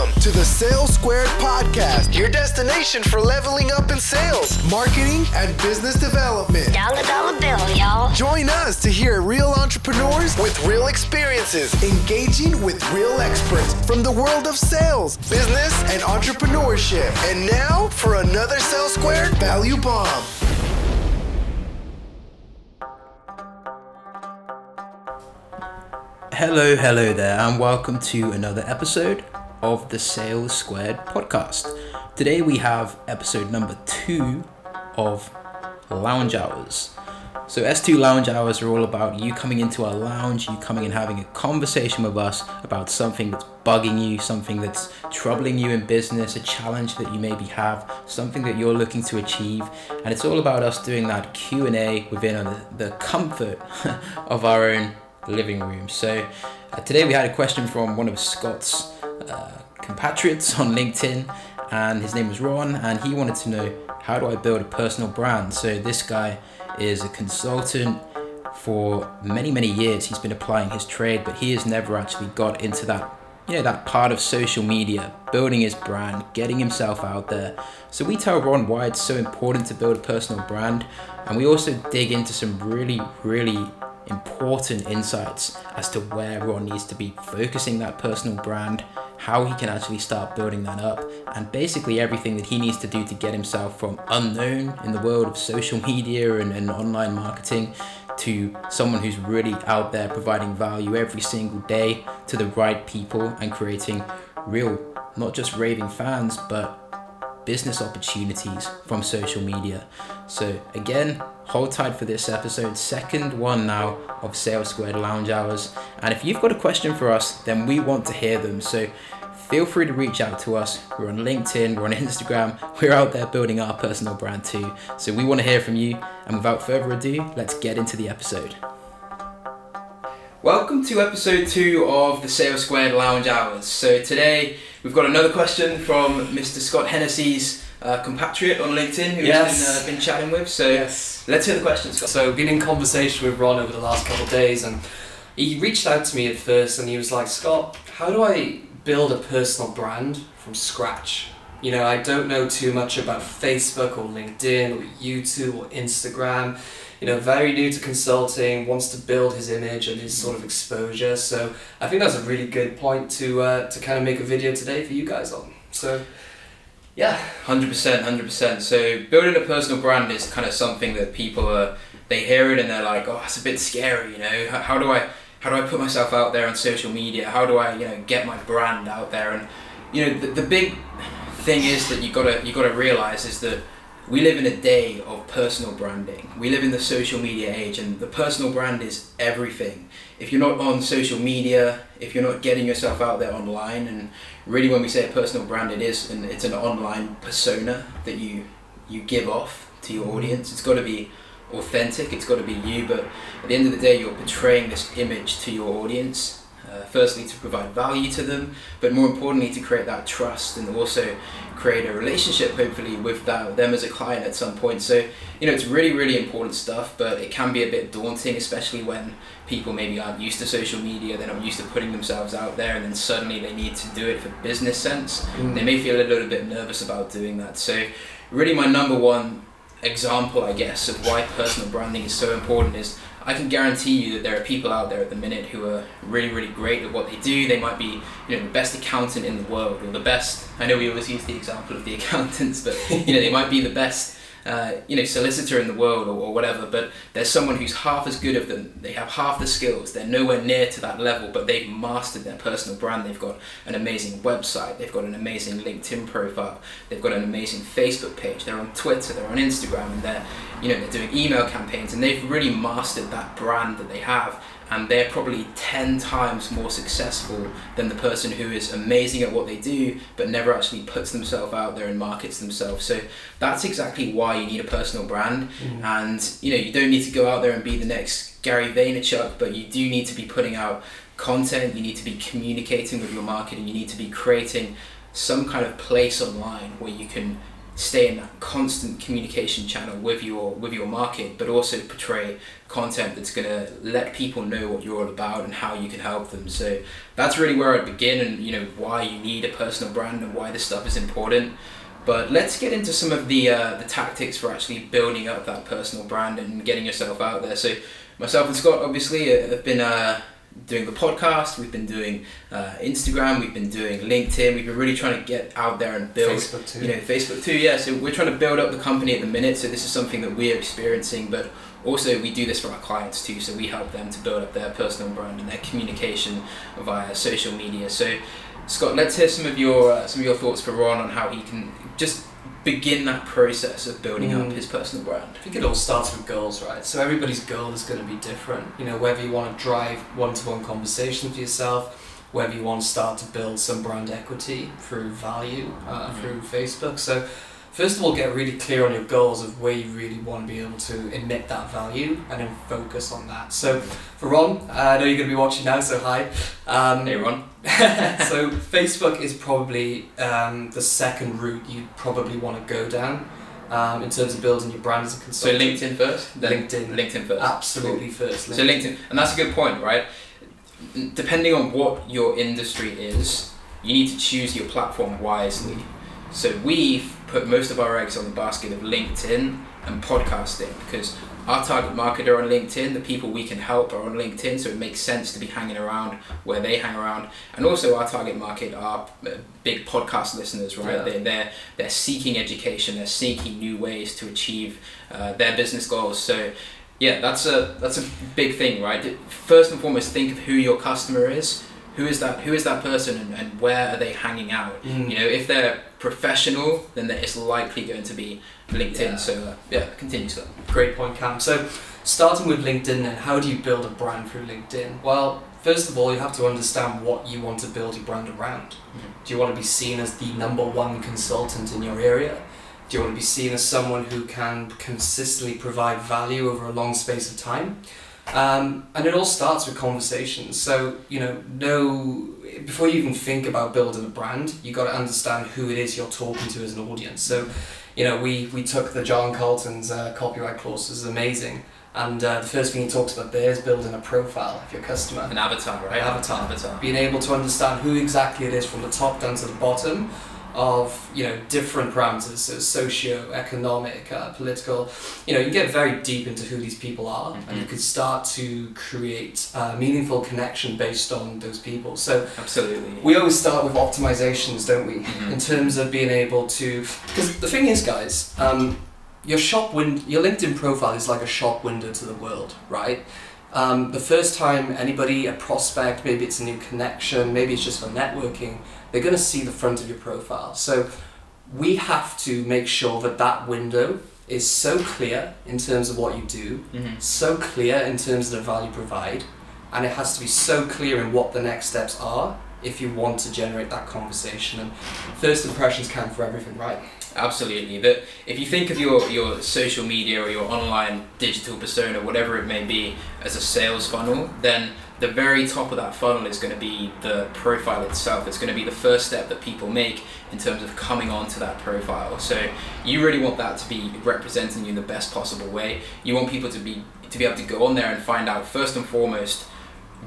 Welcome to the Sales Squared Podcast, your destination for leveling up in sales, marketing, and business development. Dollar dollar bill, y'all. Join us to hear real entrepreneurs with real experiences, engaging with real experts from the world of sales, business, and entrepreneurship. And now for another Sales Squared Value Bomb. Hello, hello there, and welcome to another episode of the Sales Squared podcast. Today we have episode number two of Lounge Hours. So, S2 Lounge Hours are all about you coming into our lounge, you coming and having a conversation with us about something that's bugging you, something that's troubling you in business, a challenge that you maybe have, something that you're looking to achieve, and it's all about us doing that Q&A within the comfort of our own living room. So uh, today we had a question from one of Scott's uh, compatriots on LinkedIn, and his name was Ron, and he wanted to know how do I build a personal brand. So this guy is a consultant for many many years. He's been applying his trade, but he has never actually got into that you know that part of social media, building his brand, getting himself out there. So we tell Ron why it's so important to build a personal brand, and we also dig into some really really important insights as to where Ron needs to be focusing that personal brand, how he can actually start building that up, and basically everything that he needs to do to get himself from unknown in the world of social media and, and online marketing to someone who's really out there providing value every single day to the right people and creating real, not just raving fans, but business opportunities from social media. So, again, hold tight for this episode, second one now of Sales Squared Lounge Hours. And if you've got a question for us, then we want to hear them. So, feel free to reach out to us. We're on LinkedIn, we're on Instagram, we're out there building our personal brand too. So, we want to hear from you. And without further ado, let's get into the episode. Welcome to episode two of the Sales Squared Lounge Hours. So, today, We've got another question from Mr. Scott Hennessy's uh, compatriot on LinkedIn who's yes. been, uh, been chatting with. So yes. let's hear the question, Scott. So, been in conversation with Ron over the last couple of days, and he reached out to me at first and he was like, Scott, how do I build a personal brand from scratch? You know, I don't know too much about Facebook or LinkedIn or YouTube or Instagram you know, very new to consulting, wants to build his image and his sort of exposure. So I think that's a really good point to uh, to kind of make a video today for you guys on. So yeah, hundred percent, hundred percent. So building a personal brand is kind of something that people are they hear it and they're like, oh, it's a bit scary, you know. How, how do I how do I put myself out there on social media? How do I you know get my brand out there? And you know the, the big thing is that you gotta you gotta realize is that we live in a day of personal branding. We live in the social media age, and the personal brand is everything. If you're not on social media, if you're not getting yourself out there online, and really when we say a personal brand, it is, and it's an online persona that you you give off to your mm-hmm. audience. It's got to be authentic. It's got to be you. But at the end of the day, you're portraying this image to your audience uh, firstly, to provide value to them, but more importantly, to create that trust and also create a relationship, hopefully, with that, them as a client at some point. So, you know, it's really, really important stuff, but it can be a bit daunting, especially when people maybe aren't used to social media, they're not used to putting themselves out there, and then suddenly they need to do it for business sense. Mm. They may feel a little bit nervous about doing that. So, really, my number one example, I guess, of why personal branding is so important is I can guarantee you that there are people out there at the minute who are really, really great at what they do. They might be, you know, the best accountant in the world or the best. I know we always use the example of the accountants, but you know, they might be the best uh, you know, solicitor in the world or, or whatever, but there's someone who's half as good of them. They have half the skills. They're nowhere near to that level, but they've mastered their personal brand. They've got an amazing website. They've got an amazing LinkedIn profile. They've got an amazing Facebook page. They're on Twitter. They're on Instagram, and they're, you know, they're doing email campaigns, and they've really mastered that brand that they have and they're probably 10 times more successful than the person who is amazing at what they do but never actually puts themselves out there and markets themselves. So that's exactly why you need a personal brand. Mm. and you know you don't need to go out there and be the next Gary Vaynerchuk but you do need to be putting out content. You need to be communicating with your market and you need to be creating some kind of place online where you can stay in that constant communication channel with your with your market, but also portray content that's gonna let people know what you're all about and how you can help them. So that's really where I'd begin, and you know why you need a personal brand and why this stuff is important. But let's get into some of the uh, the tactics for actually building up that personal brand and getting yourself out there. So myself and Scott obviously uh, have been uh, doing the podcast. We've been doing uh, Instagram. We've been doing LinkedIn. We've been really trying to get out there and build. Facebook too. You know, Facebook too. Yeah. So we're trying to build up the company at the minute. So this is something that we're experiencing, but also we do this for our clients too. So we help them to build up their personal brand and their communication via social media. So Scott, let's hear some of your uh, some of your thoughts for Ron on how he can just begin that process of building up Mm. his personal brand. I think it all starts with goals, right? So everybody's goal is going to be different. You know, whether you want to drive one-to-one conversations for yourself, whether you want to start to build some brand equity through value uh, Mhm. through Facebook. So first of all, get really clear on your goals of where you really want to be able to emit that value, and then focus on that. So for Ron, I know you're going to be watching now, so hi. Um, Hey Ron. so Facebook is probably um, the second route you probably want to go down um, in terms of building your brand as a consultant. So. LinkedIn first. Then LinkedIn. LinkedIn first. Absolutely first. So LinkedIn, and that's a good point, right? Depending on what your industry is, you need to choose your platform wisely. So we've put most of our eggs on the basket of LinkedIn and podcasting because our target market are on LinkedIn. The people we can help are on LinkedIn, so it makes sense to be hanging around where they hang around. And also, our target market are uh, big podcast listeners, right? Yeah. They're, they're they're seeking education. They're seeking new ways to achieve uh, their business goals. So yeah, that's a that's a big thing, right? First and foremost, think of who your customer is. Who is that? Who is that person, and, and where are they hanging out? Mm. You know, if they're professional, then it's likely going to be LinkedIn. Yeah. So uh, yeah, continue, Scott. Great point, Cam. So, starting with LinkedIn, then how do you build a brand through LinkedIn? Well, first of all, you have to understand what you want to build your brand around. Do you want to be seen as the number one consultant in your area? Do you want to be seen as someone who can consistently provide value over a long space of time? Um, and it all starts with conversations. So, you know, know before you even think about building a brand, you got to understand who it is you're talking to as an audience. So, you know, we, we took the John Carlton's uh, copyright this is amazing. And uh, the first thing he talks about there is building a profile of your customer An avatar, right? An avatar. Avatar. being able to understand who exactly it is from the top down to the bottom of you know different parameters so socio-economic uh, political you know you get very deep into who these people are and you Mhm. can start to create a meaningful connection based on those people so Absolutely. we always start with optimizations don't we Mhm. in terms of being able to because the thing is guys um, your shop win- your linkedin profile is like a shop window to the world right um, the first time anybody a prospect maybe it's a new connection maybe it's just for networking they're going to see the front of your profile so we have to make sure that that window is so clear in terms of what you do Mhm. so clear in terms of the value you provide, and it has to be so clear in what the next steps are if you want to generate that conversation. And first impressions count for everything, right? Absolutely. That if you think of your, your social media or your online digital persona, whatever it may be, as a sales funnel, then the very top of that funnel is going to be the profile itself. It's going to be the first step that people make in terms of coming onto that profile. So you really want that to be representing you in the best possible way. You want people to be to be able to go on there and find out first and foremost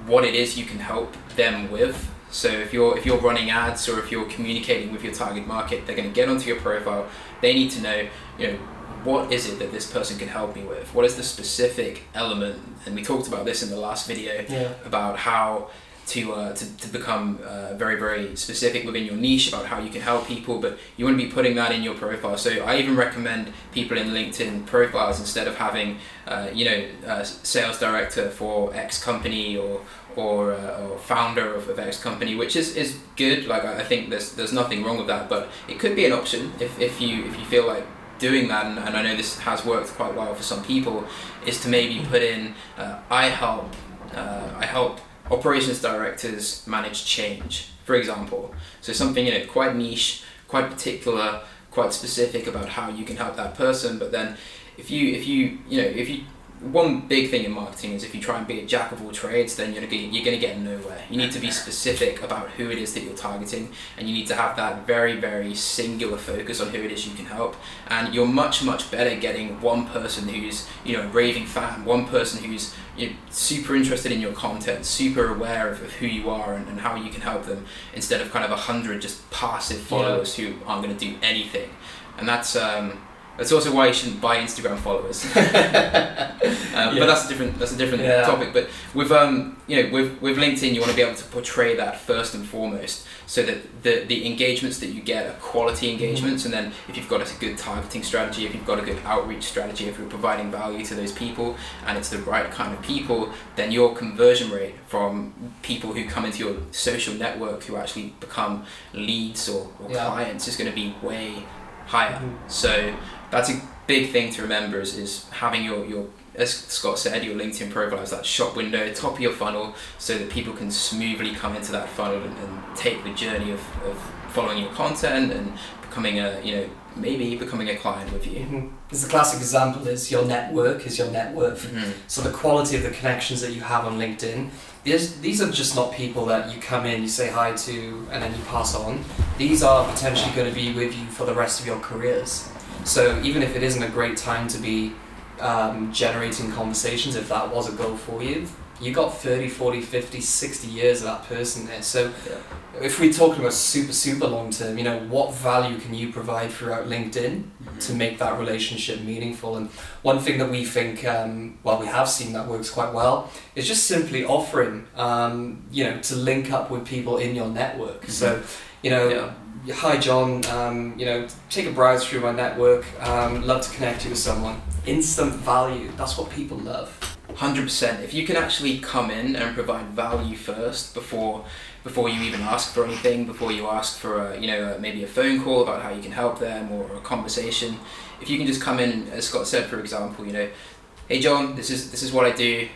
what it is you can help them with. So if you're if you're running ads or if you're communicating with your target market, they're going to get onto your profile. They need to know, you know, what is it that this person can help me with? What is the specific element? And we talked about this in the last video Yeah. about how to, uh, to, to become uh, very, very specific within your niche about how you can help people, but you want to be putting that in your profile. So I even recommend people in LinkedIn profiles instead of having, uh, you know, sales director for X company or or, uh, or founder of, of X company, which is, is good. Like I think there's there's nothing wrong with that, but it could be an option if, if you if you feel like doing that, and, and I know this has worked quite well for some people, is to maybe put in uh, I help uh, I help operations directors manage change, for example. So something you know quite niche, quite particular, quite specific about how you can help that person. But then if you if you you know if you one big thing in marketing is if you try and be a jack of all trades, then you're gonna get, you're gonna get nowhere. You need to be specific about who it is that you're targeting, and you need to have that very very singular focus on who it is you can help. And you're much much better getting one person who's you know a raving fan, one person who's you know, super interested in your content, super aware of, of who you are and, and how you can help them, instead of kind of a hundred just passive followers who aren't going to do anything. And that's um, that's also why you shouldn't buy Instagram followers. um, But that's a different that's a different Yeah. topic. But with um you know with with LinkedIn, you want to be able to portray that first and foremost, so that the the engagements that you get are quality engagements, and then if you've got a good targeting strategy, if you've got a good outreach strategy, if you're providing value to those people, and it's the right kind of people, then your conversion rate from people who come into your social network who actually become leads or, or Yeah. clients is going to be way higher. Mhm. So that's a big thing to remember is, is having your, your as Scott said, your LinkedIn profile as that shop window, top of your funnel, so that people can smoothly come into that funnel and, and take the journey of, of following your content and becoming a, you know, maybe becoming a client with you. Mhm. Because the classic example is your network is your net worth. Mhm. So the quality of the connections that you have on LinkedIn, these, these are just not people that you come in, you say hi to, and then you pass on. These are potentially going to be with you for the rest of your careers. So even if it isn't a great time to be um, generating conversations, if that was a goal for you, you got 30, 40, 50, 60 years of that person there. So Yeah. if we're talking about super, super long term, you know, what value can you provide throughout LinkedIn? to make that relationship meaningful. And one thing that we think, um, well, we have seen that works quite well, is just simply offering, um, you know, to link up with people in your network. So, you know, Yeah. Hi John, um, you know, take a browse through my network. Um, love to connect you with someone. Instant value. That's what people love. Hundred percent. If you can actually come in and provide value first before before you even ask for anything, before you ask for a, you know maybe a phone call about how you can help them or a conversation, if you can just come in, as Scott said, for example, you know, hey John, this is this is what I do.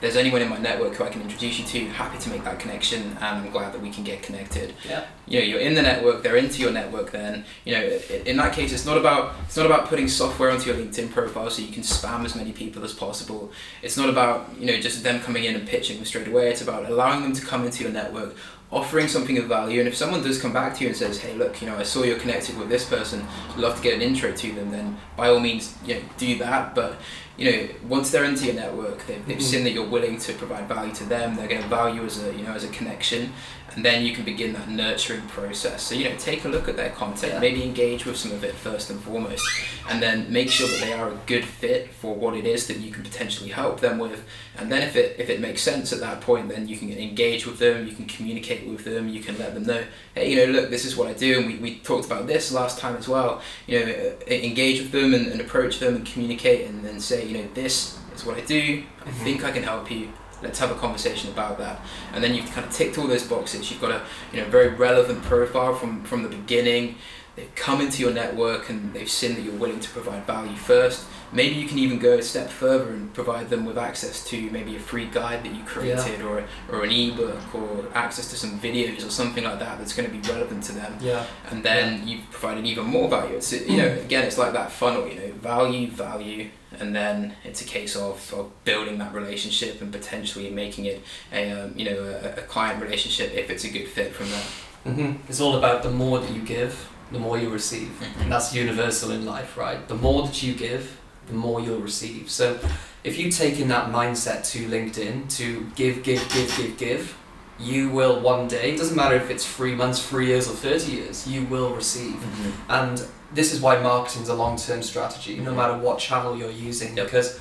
There's anyone in my network who I can introduce you to, happy to make that connection, and I'm glad that we can get connected. Yeah. you know you're in the network they're into your network then. You know in that case it's not about it's not about putting software onto your linkedin profile so you can spam as many people as possible. It's not about you know just them coming in and pitching them straight away. It's about allowing them to come into your network offering something of value and if someone does come back to you and says hey look you know i saw you're connected with this person I'd love to get an intro to them then by all means you know do that but you know once they're into your network they've, they've Mhm. seen that you're willing to provide value to them they're going to value as a you know as a connection and then you can begin that nurturing process. So you know, take a look at their content, Yeah. maybe engage with some of it first and foremost, and then make sure that they are a good fit for what it is that you can potentially help them with. And then if it if it makes sense at that point, then you can engage with them, you can communicate with them, you can let them know, hey, you know, look, this is what I do, and we, we talked about this last time as well. You know, engage with them and, and approach them and communicate, and then say, you know, this is what I do. I Mhm. think I can help you let's have a conversation about that. And then you've kind of ticked all those boxes. You've got a you know very relevant profile from from the beginning they've come into your network and they've seen that you're willing to provide value first. Maybe you can even go a step further and provide them with access to maybe a free guide that you created or, or an ebook or access to some videos or something like that that's going to be relevant to them. Yeah. and then you've provided even more value. It's you know again it's like that funnel, you know, value, value, and then it's a case of, of building that relationship and potentially making it a um, you know a, a client relationship if it's a good fit from there. hmm It's all about the more that you give, the more you receive. Mm-hmm. And that's universal in life, right? The more that you give, the more you'll receive. So if you take in that mindset to LinkedIn to give, give, give, give, give, you will one day, it doesn't matter if it's three months, three years, or 30 years, you will receive. Mm-hmm. And this is why marketing is a long term strategy, no matter what channel you're using, Yep. because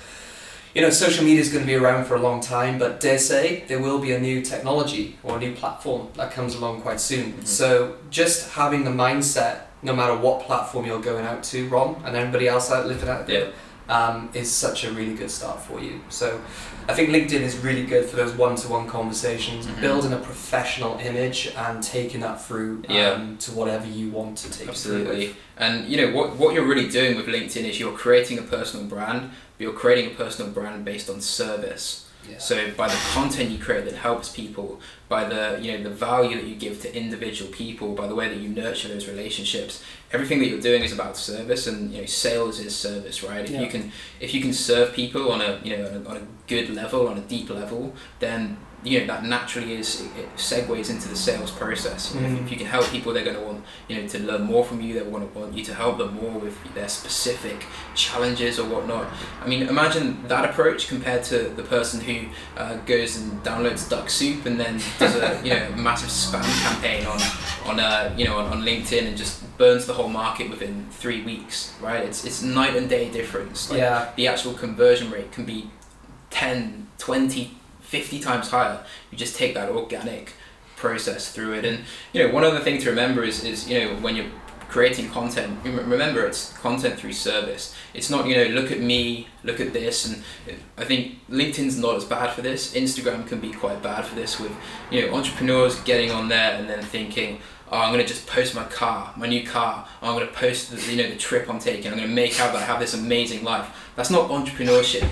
you know social media is going to be around for a long time. But dare say there will be a new technology or a new platform that comes along quite soon. Mhm. So just having the mindset, no matter what platform you're going out to, Ron, and everybody else out living out there, um, is such a really good start for you. So I think LinkedIn is really good for those one-to-one conversations, Mhm. building a professional image and taking that through um, Yeah. to whatever you want to take. Absolutely. And you know what what you're really doing with LinkedIn is you're creating a personal brand, but you're creating a personal brand based on service. Yeah. So by the content you create that helps people, by the you know the value that you give to individual people, by the way that you nurture those relationships, everything that you're doing is about service, and you know sales is service, right? If Yeah. you can if you can serve people on a you know on a, on a good level, on a deep level, then you know that naturally is it, segues into the sales process. You know, if, Mm. if you can help people, they're going to want you know to learn more from you. They want to want you to help them more with their specific challenges or whatnot. I mean, imagine that approach compared to the person who uh, goes and downloads Dux-Soup and then does a you know massive spam campaign on on uh, you know on, on LinkedIn and just burns the whole market within three weeks. Right? It's it's night and day difference. Like, yeah. the actual conversion rate can be 10, 20, 50 times higher. You just take that organic process through it. And, you know, one other thing to remember is, is you know, when you're creating content, remember it's content through service. It's not, you know, look at me, look at this. And I think LinkedIn's not as bad for this. Instagram can be quite bad for this with, you know, entrepreneurs getting on there and then thinking, oh, I'm gonna just post my car, my new car. Oh, I'm gonna post the, you know the trip I'm taking. I'm gonna make out that I have this amazing life. That's not entrepreneurship.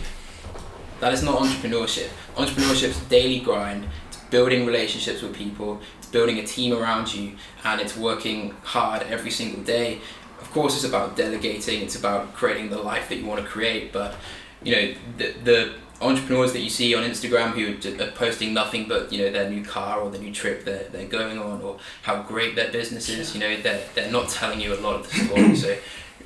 That is not entrepreneurship. Entrepreneurship's daily grind. It's building relationships with people. It's building a team around you, and it's working hard every single day. Of course, it's about delegating. It's about creating the life that you want to create. But you know the the entrepreneurs that you see on Instagram who are are posting nothing but you know their new car or the new trip they're, they're going on or how great their business is. You know they're they're not telling you a lot of the story. So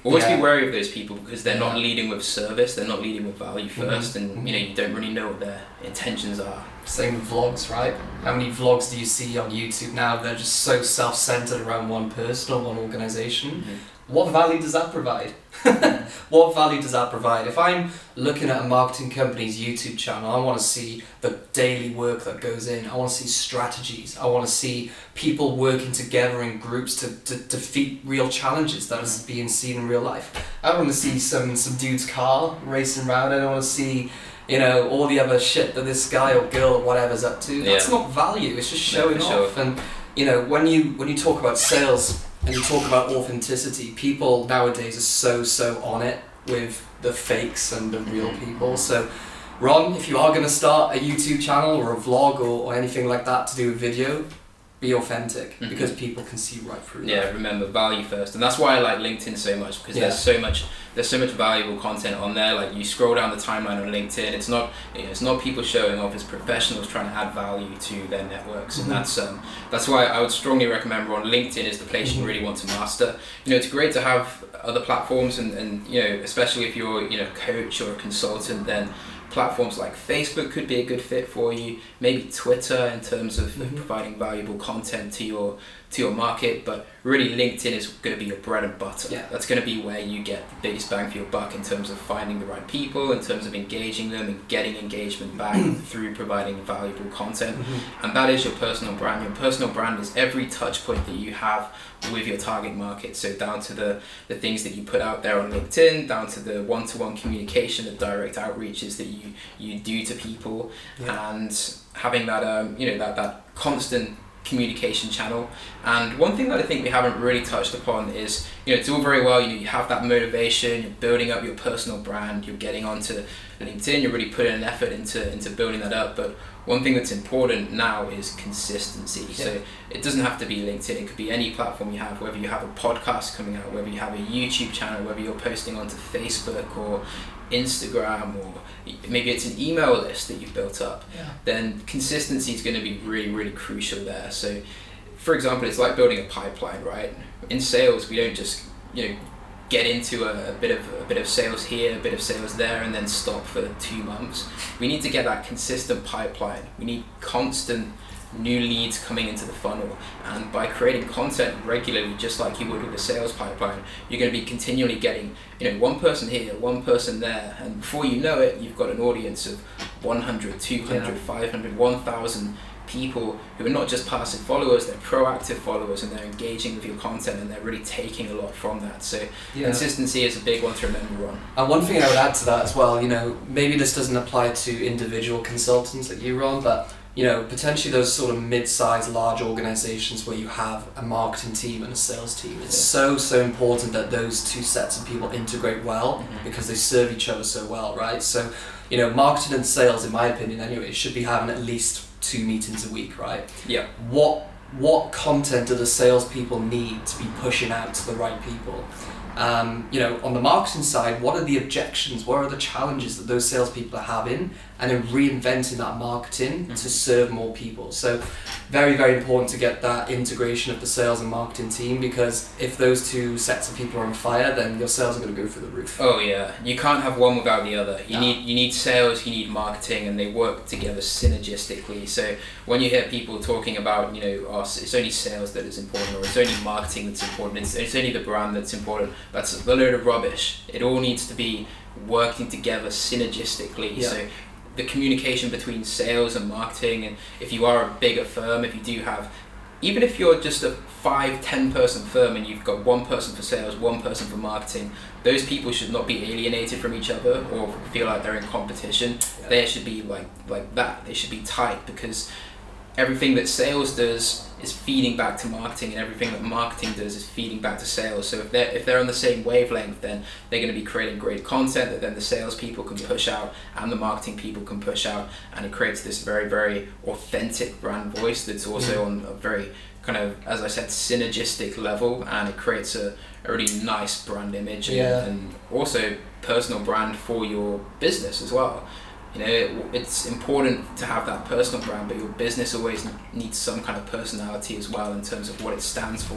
always Yeah. be wary of those people because they're not leading with service. They're not leading with value 1st Mhm. and you know you don't really know what their intentions are. Same with vlogs, right? How many vlogs do you see on YouTube now? They're just so self-centered around one person or one organization. What value does that provide? what value does that provide? If I'm looking at a marketing company's YouTube channel, I want to see the daily work that goes in. I want to see strategies. I want to see people working together in groups to, to defeat real challenges that is being seen in real life. I want to see some some dude's car racing around. I don't want to see you know all the other shit that this guy or girl or whatever's up to. That's not value. It's just No, showing sure. off. And you know when you when you talk about sales and you talk about authenticity, people nowadays are so so on it with the fakes and the real mm-hmm. people. So. Ron, if you are going to start a YouTube channel or a vlog or, or anything like that to do a video, be authentic Mhm. because people can see right through Yeah, remember value first, and that's why I like LinkedIn so much because Yeah. there's so much there's so much valuable content on there. Like you scroll down the timeline on LinkedIn, it's not you know, it's not people showing off. It's professionals trying to add value to their networks, Mhm. and that's um that's why I would strongly recommend Ron. LinkedIn is the place Mhm. you really want to master. You know, it's great to have other platforms, and and you know especially if you're you know a coach or a consultant, then platforms like Facebook could be a good fit for you. Maybe Twitter in terms of, Mhm. providing valuable content to your to your market, but really LinkedIn is going to be your bread and butter. Yeah. That's going to be where you get the biggest bang for your buck in terms of finding the right people, in terms of engaging them and getting engagement back through providing valuable content. Mhm. And that is your personal brand. Your personal brand is every touch point that you have with your target market. So down to the, the things that you put out there on LinkedIn, down to the one-to-one communication, the direct outreaches that you, you do to people Yeah. and having that um, you know that, that constant communication channel and one thing that I think we haven't really touched upon is you know it's all very well you know you have that motivation you're building up your personal brand you're getting onto LinkedIn you're really putting an effort into into building that up but one thing that's important now is consistency so it doesn't have to be LinkedIn it could be any platform you have whether you have a podcast coming out whether you have a YouTube channel whether you're posting onto Facebook or Instagram or maybe it's an email list that you've built up Yeah. then consistency is going to be really, really crucial there. So, for example, it's like building a pipeline, right? In sales, we don't just you know get into a, a bit of a bit of sales here, a bit of sales there, and then stop for two months. We need to get that consistent pipeline. We need constant new leads coming into the funnel and by creating content regularly just like you would with a sales pipeline you're going to be continually getting you know one person here one person there and before you know it you've got an audience of 100 200 Yeah. 500 1000 people who are not just passive followers they're proactive followers and they're engaging with your content and they're really taking a lot from that so Yeah. consistency is a big one to remember on And one thing I would add to that as well, you know, maybe this doesn't apply to individual consultants like you, Ron, but you know, potentially those sort of mid-sized, large organizations where you have a marketing team and a sales team. It's so so important that those two sets of people integrate well Mhm. because they serve each other so well, right? So, you know, marketing and sales, in my opinion, anyway, should be having at least two meetings a week, right? Yeah. What what content do the salespeople need to be pushing out to the right people? Um, you know, on the marketing side, what are the objections? What are the challenges that those salespeople are having? And then reinventing that marketing Mhm. to serve more people. So, very, very important to get that integration of the sales and marketing team because if those two sets of people are on fire, then your sales are going to go through the roof. Oh yeah, you can't have one without the other. You No. need you need sales, you need marketing, and they work together synergistically. So when you hear people talking about you know, oh, it's only sales that is important, or it's only marketing that's important, it's, it's only the brand that's important. That's a load of rubbish. It all needs to be working together synergistically. Yeah. So the communication between sales and marketing, and if you are a bigger firm, if you do have even if you're just a five, ten person firm and you've got one person for sales, one person for marketing, those people should not be alienated from each other or feel like they're in competition. They should be like like that. They should be tight because everything that sales does is feeding back to marketing and everything that marketing does is feeding back to sales. So if they're if they're on the same wavelength then they're going to be creating great content that then the sales people can push out and the marketing people can push out and it creates this very very authentic brand voice that's also on a very kind of as I said synergistic level and it creates a, a really nice brand image and, Yeah. and also personal brand for your business as well you know it, it's important to have that personal brand but your business always needs some kind of personality as well in terms of what it stands for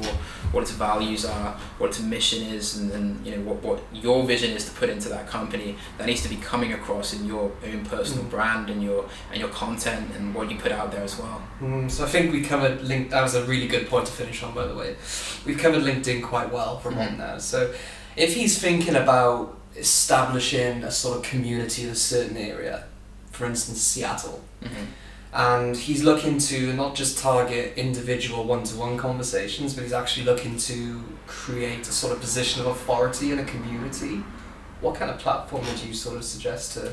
what its values are what its mission is and then you know what, what your vision is to put into that company that needs to be coming across in your own personal Mm. brand and your and your content and what you put out there as well Mm, so I think we covered link. That was a really good point to finish on, by the way. We've covered LinkedIn quite well from Mhm. on now. So if he's thinking about establishing a sort of community in a certain area, for instance Seattle, mm-hmm. and he's looking to not just target individual one-to-one conversations, but he's actually looking to create a sort of position of authority in a community. What kind of platform would you sort of suggest to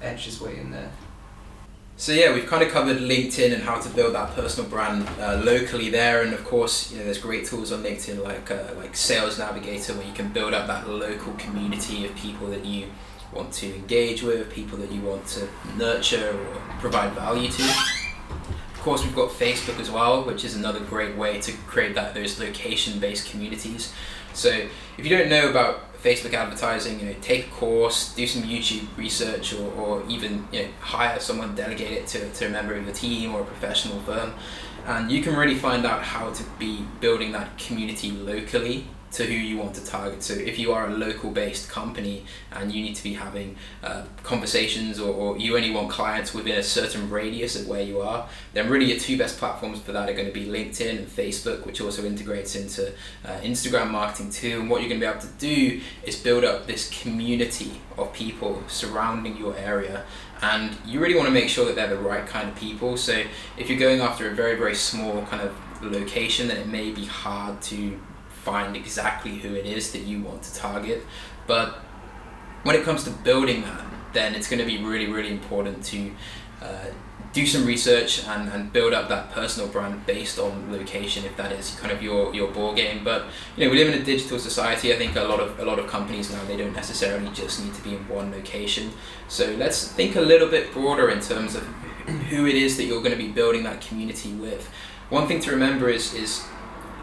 edge his way in there? So yeah, we've kind of covered LinkedIn and how to build that personal brand uh, locally there, and of course, you know, there's great tools on LinkedIn like uh, like Sales Navigator where you can build up that local community of people that you want to engage with, people that you want to nurture or provide value to. Of course, we've got Facebook as well, which is another great way to create that those location-based communities. So if you don't know about Facebook advertising, you know, take a course, do some YouTube research, or, or even you know, hire someone, delegate it to, to a member of your team or a professional firm, and you can really find out how to be building that community locally to who you want to target. So if you are a local based company and you need to be having uh, conversations or, or you only want clients within a certain radius of where you are, then really your two best platforms for that are going to be LinkedIn and Facebook, which also integrates into uh, Instagram marketing too. And what you're going to be able to do is build up this community of people surrounding your area. And you really want to make sure that they're the right kind of people. So if you're going after a very, very small kind of location, then it may be hard to find exactly who it is that you want to target. But when it comes to building that, then it's going to be really, really important to uh, do some research and, and build up that personal brand based on location if that is kind of your, your ball game. But you know, we live in a digital society. I think a lot of a lot of companies now they don't necessarily just need to be in one location. So let's think a little bit broader in terms of who it is that you're going to be building that community with. One thing to remember is is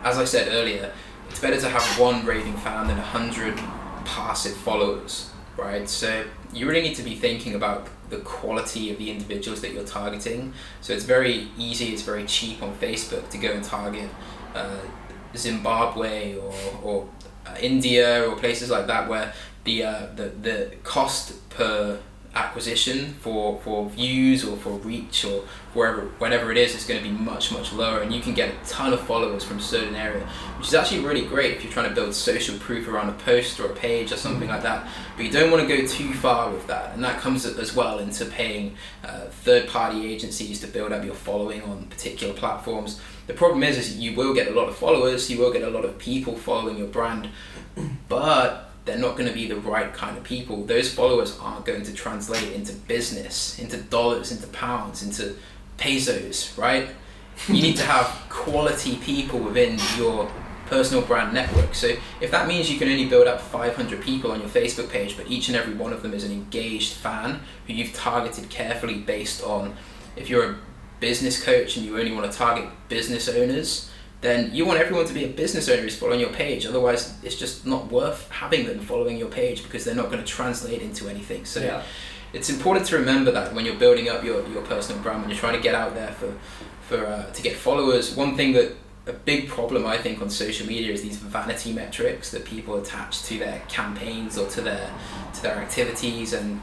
as I said earlier, it's better to have one raving fan than a hundred passive followers, right? So you really need to be thinking about the quality of the individuals that you're targeting. So it's very easy, it's very cheap on Facebook to go and target uh, Zimbabwe or, or uh, India or places like that where the, uh, the, the cost per acquisition for, for views or for reach or wherever whenever it is is going to be much much lower and you can get a ton of followers from a certain area which is actually really great if you're trying to build social proof around a post or a page or something like that but you don't want to go too far with that and that comes as well into paying uh, third party agencies to build up your following on particular platforms. The problem is is you will get a lot of followers you will get a lot of people following your brand but they're not going to be the right kind of people. Those followers aren't going to translate into business, into dollars, into pounds, into pesos, right? You need to have quality people within your personal brand network. So if that means you can only build up 500 people on your Facebook page, but each and every one of them is an engaged fan who you've targeted carefully based on if you're a business coach and you only want to target business owners, then you want everyone to be a business owner who's following your page. Otherwise, it's just not worth having them following your page because they're not going to translate into anything. So Yeah. it's important to remember that when you're building up your, your personal brand, when you're trying to get out there for, for uh, to get followers, one thing that a big problem I think on social media is these vanity metrics that people attach to their campaigns or to their to their activities and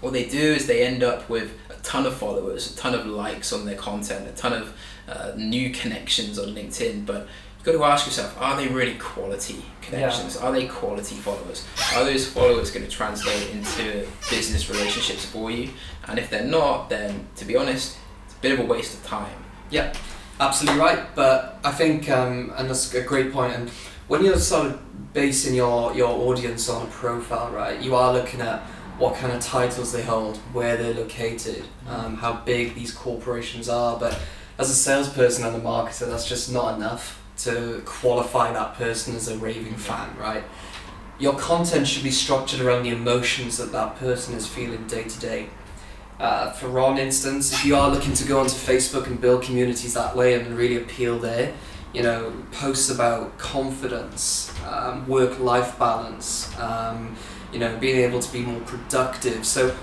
what they do is they end up with a ton of followers, a ton of likes on their content, a ton of uh, new connections on LinkedIn, but you've got to ask yourself, are they really quality connections? Are they quality followers? Are those followers going to translate into business relationships for you? And if they're not, then to be honest, it's a bit of a waste of time. Yeah, absolutely right. But I think, um, and that's a great point. And when you're sort of basing your, your audience on a profile, right, you are looking at what kind of titles they hold, where they're located, um, how big these corporations are. But as a salesperson and a marketer, that's just not enough to qualify that person as a raving fan, right? Your content should be structured around the emotions that that person is feeling day to day. Uh, for Ron instance, if you are looking to go onto Facebook and build communities that way and really appeal there, you know, posts about confidence, um, work-life balance, um, you know, being able to be more productive. So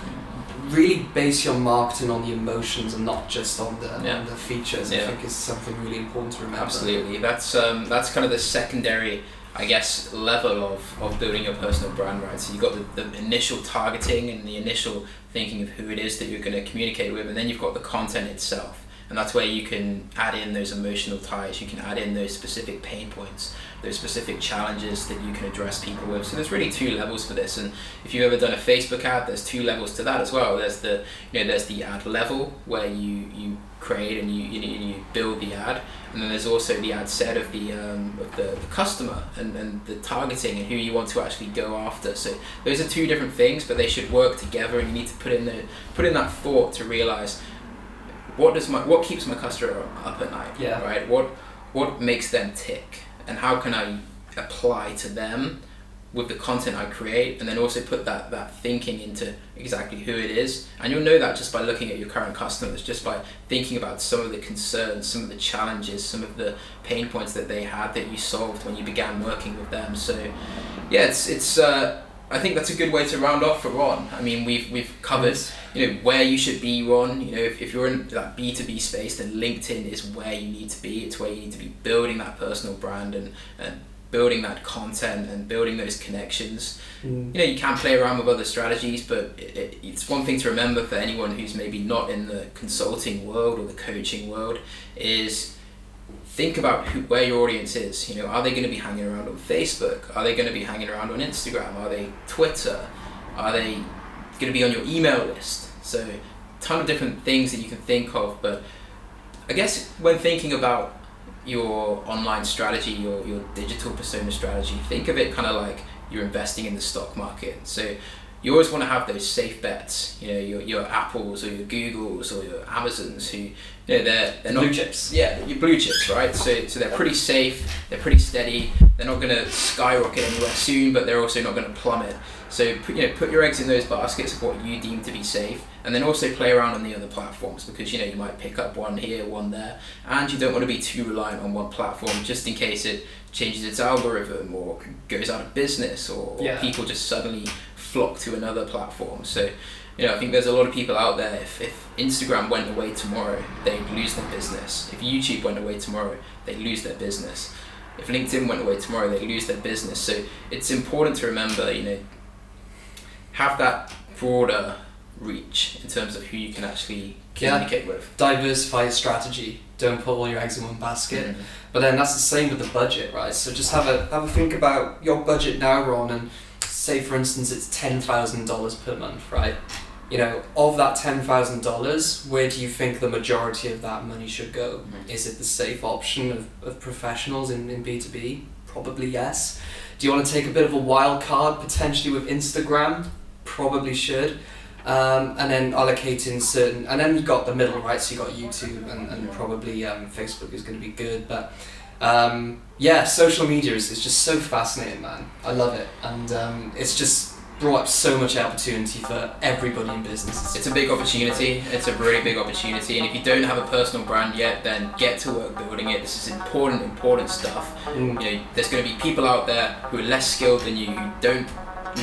really base your marketing on the emotions and not just on the, Yeah. on the features. I think is something really important to remember. Absolutely. That's um, that's kind of the secondary, I guess, level of, of building your personal brand, right? So you've got the, the initial targeting and the initial thinking of who it is that you're going to communicate with, and then you've got the content itself. And that's where you can add in those emotional ties, you can add in those specific pain points, those specific challenges that you can address people with. So there's really two levels for this. And if you've ever done a Facebook ad, there's two levels to that as well. There's the you know, there's the ad level where you, you create and you, you, you build the ad, and then there's also the ad set of the um, of the, the customer and, and the targeting and who you want to actually go after. So those are two different things, but they should work together, and you need to put in the put in that thought to realize what does my what keeps my customer up at night, Yeah. right? What what makes them tick, and how can I apply to them with the content I create, and then also put that that thinking into exactly who it is, and you'll know that just by looking at your current customers, just by thinking about some of the concerns, some of the challenges, some of the pain points that they had that you solved when you began working with them. So, yeah, it's it's. Uh, I think that's a good way to round off for Ron. I mean, we've we've covered you know where you should be Ron you know if, if you're in that B2B space then LinkedIn is where you need to be it's where you need to be building that personal brand and, and building that content and building those connections Mm. you know you can play around with other strategies but it, it, it's one thing to remember for anyone who's maybe not in the consulting world or the coaching world is think about who, where your audience is. You know are they going to be hanging around on facebook? Are they going to be hanging around on instagram? Are they twitter? Are they going to be on your email list? So ton of different things that you can think of but i guess when thinking about your online strategy your, your digital persona strategy think of it kind of like you're investing in the stock market. So you always want to have those safe bets you know your, your apples or your googles or your amazons who they're, they're not Blue chips. yeah, your blue chips, right? So, so they're pretty safe, they're pretty steady. They're not going to skyrocket anywhere soon, but they're also not going to plummet. So, put, you know, put your eggs in those baskets of what you deem to be safe, and then also play around on the other platforms because you know you might pick up one here, one there, and you don't want to be too reliant on one platform just in case it changes its algorithm or goes out of business or, or Yeah. people just suddenly flock to another platform. So, you know, I think there's a lot of people out there. If, if Instagram went away tomorrow, they'd lose their business. If YouTube went away tomorrow, they'd lose their business. If LinkedIn went away tomorrow, they'd lose their business. So it's important to remember, you know, have that broader reach in terms of who you can actually Yeah. communicate with. Diversify your strategy. Don't put all your eggs in one basket. Mhm. But then that's the same with the budget, right? So just have a have a think about your budget now, Ron, and say for instance it's ten thousand dollars per month, right? You know, of that ten thousand dollars, where do you think the majority of that money should go? Mhm. Is it the safe option of, of professionals in, in B two B? Probably yes. Do you want to take a bit of a wild card potentially with Instagram? Probably should. Um, and then allocating certain, and then you've got the middle, right? So you've got YouTube and, and probably um, Facebook is going to be good, but um, yeah, social media is, is just so fascinating, man. I love it, and um, it's just brought up so much opportunity for everybody in business. It's a big opportunity. It's a really big opportunity, and if you don't have a personal brand yet, then get to work building it. This is important, important stuff. Mm. You know, there's going to be people out there who are less skilled than you, who don't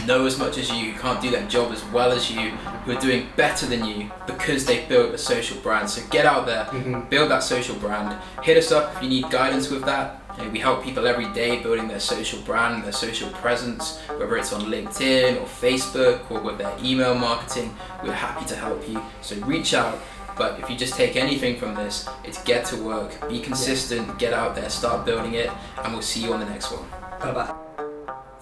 know as much as you, who can't do that job as well as you, who are doing better than you because they've built a social brand. So get out there, Mhm. build that social brand. Hit us up if you need guidance with that. You know, we help people every day building their social brand, their social presence, whether it's on LinkedIn or Facebook or with their email marketing. We're happy to help you. So reach out. But if you just take anything from this, it's get to work, be consistent, get out there, start building it, and we'll see you on the next one. Bye bye.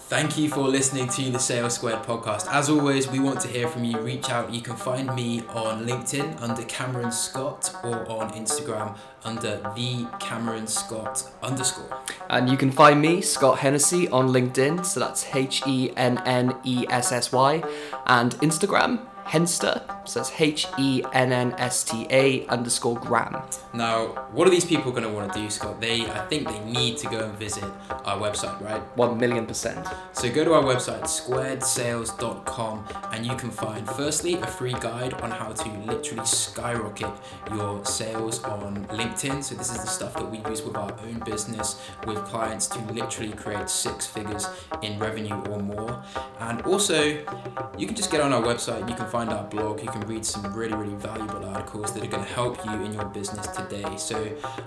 Thank you for listening to the Sales Squared podcast. As always, we want to hear from you. Reach out. You can find me on LinkedIn under Cameron Scott or on Instagram under the Cameron Scott underscore. And you can find me, Scott Hennessy, on LinkedIn. So that's H E N N E S S Y. And Instagram, Hennsta. So that's H E N N S T A underscore gram. Now, what are these people going to want to do, Scott? They, I think, they need to go and visit our website, right? One million percent. So go to our website, squaredsales.com, and you can find firstly a free guide on how to literally skyrocket your sales on LinkedIn. So this is the stuff that we use with our own business with clients to literally create six figures in revenue or more. And also, you can just get on our website, you can find our blog, you can read some really, really valuable articles that are going to help you in your business today. So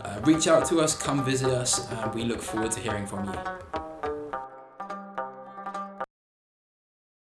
uh, reach out to us, come visit us, and we look forward to hearing from you.